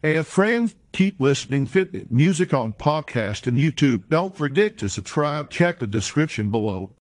Hey, friends, keep listening Fit Music on podcast and YouTube. Don't forget to subscribe. Check the description below.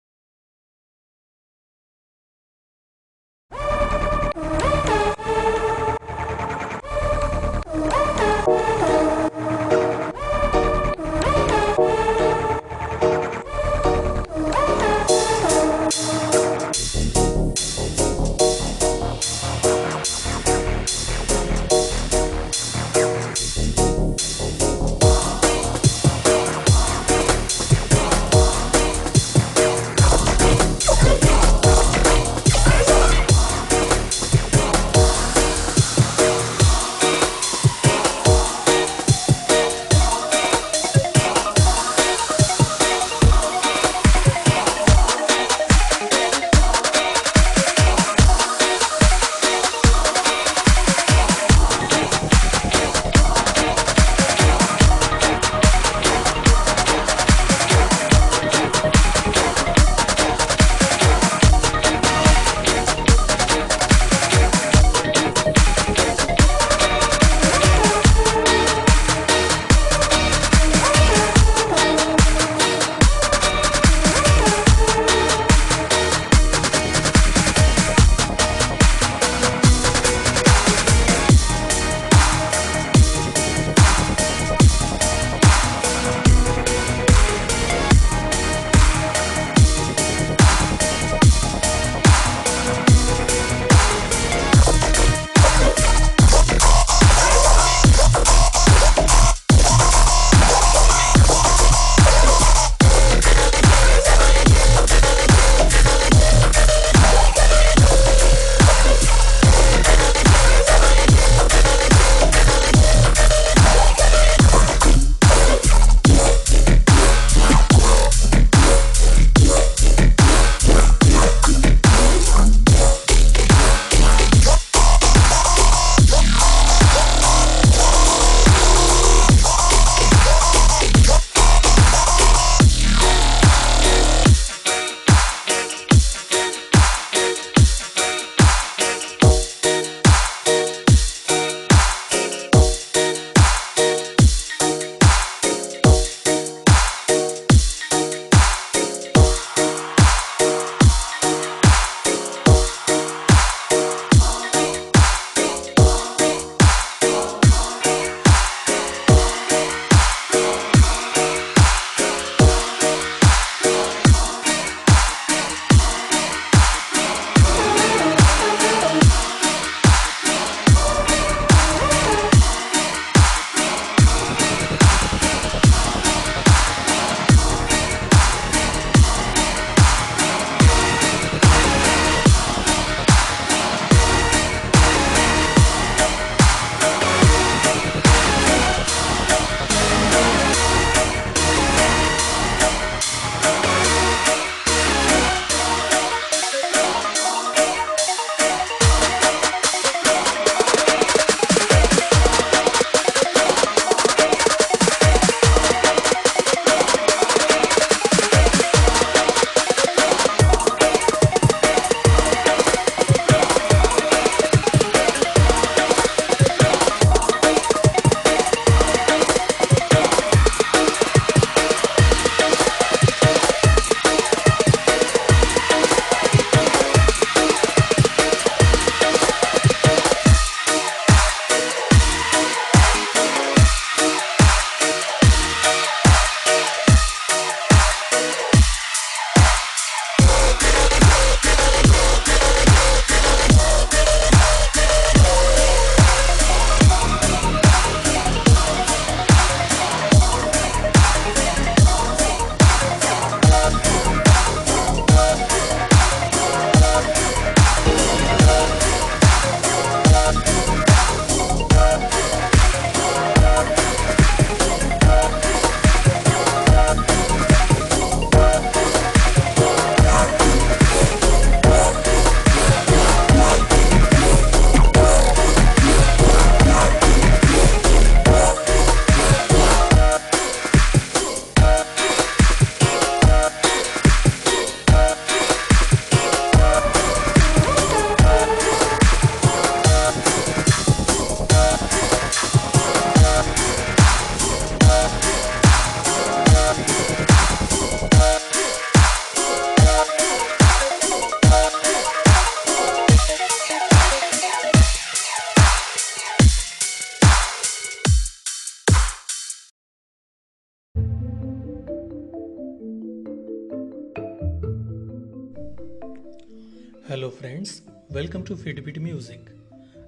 Hello friends, welcome to Fitbit Music.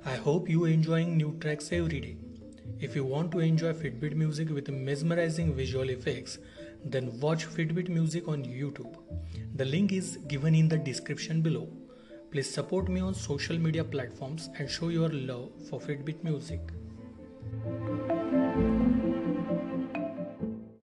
I hope you are enjoying new tracks every day. If you want to enjoy Fitbit music with mesmerizing visual effects, then watch Fitbit music on YouTube. The link is given in the description below. Please support me on social media platforms and show your love for Fitbit music.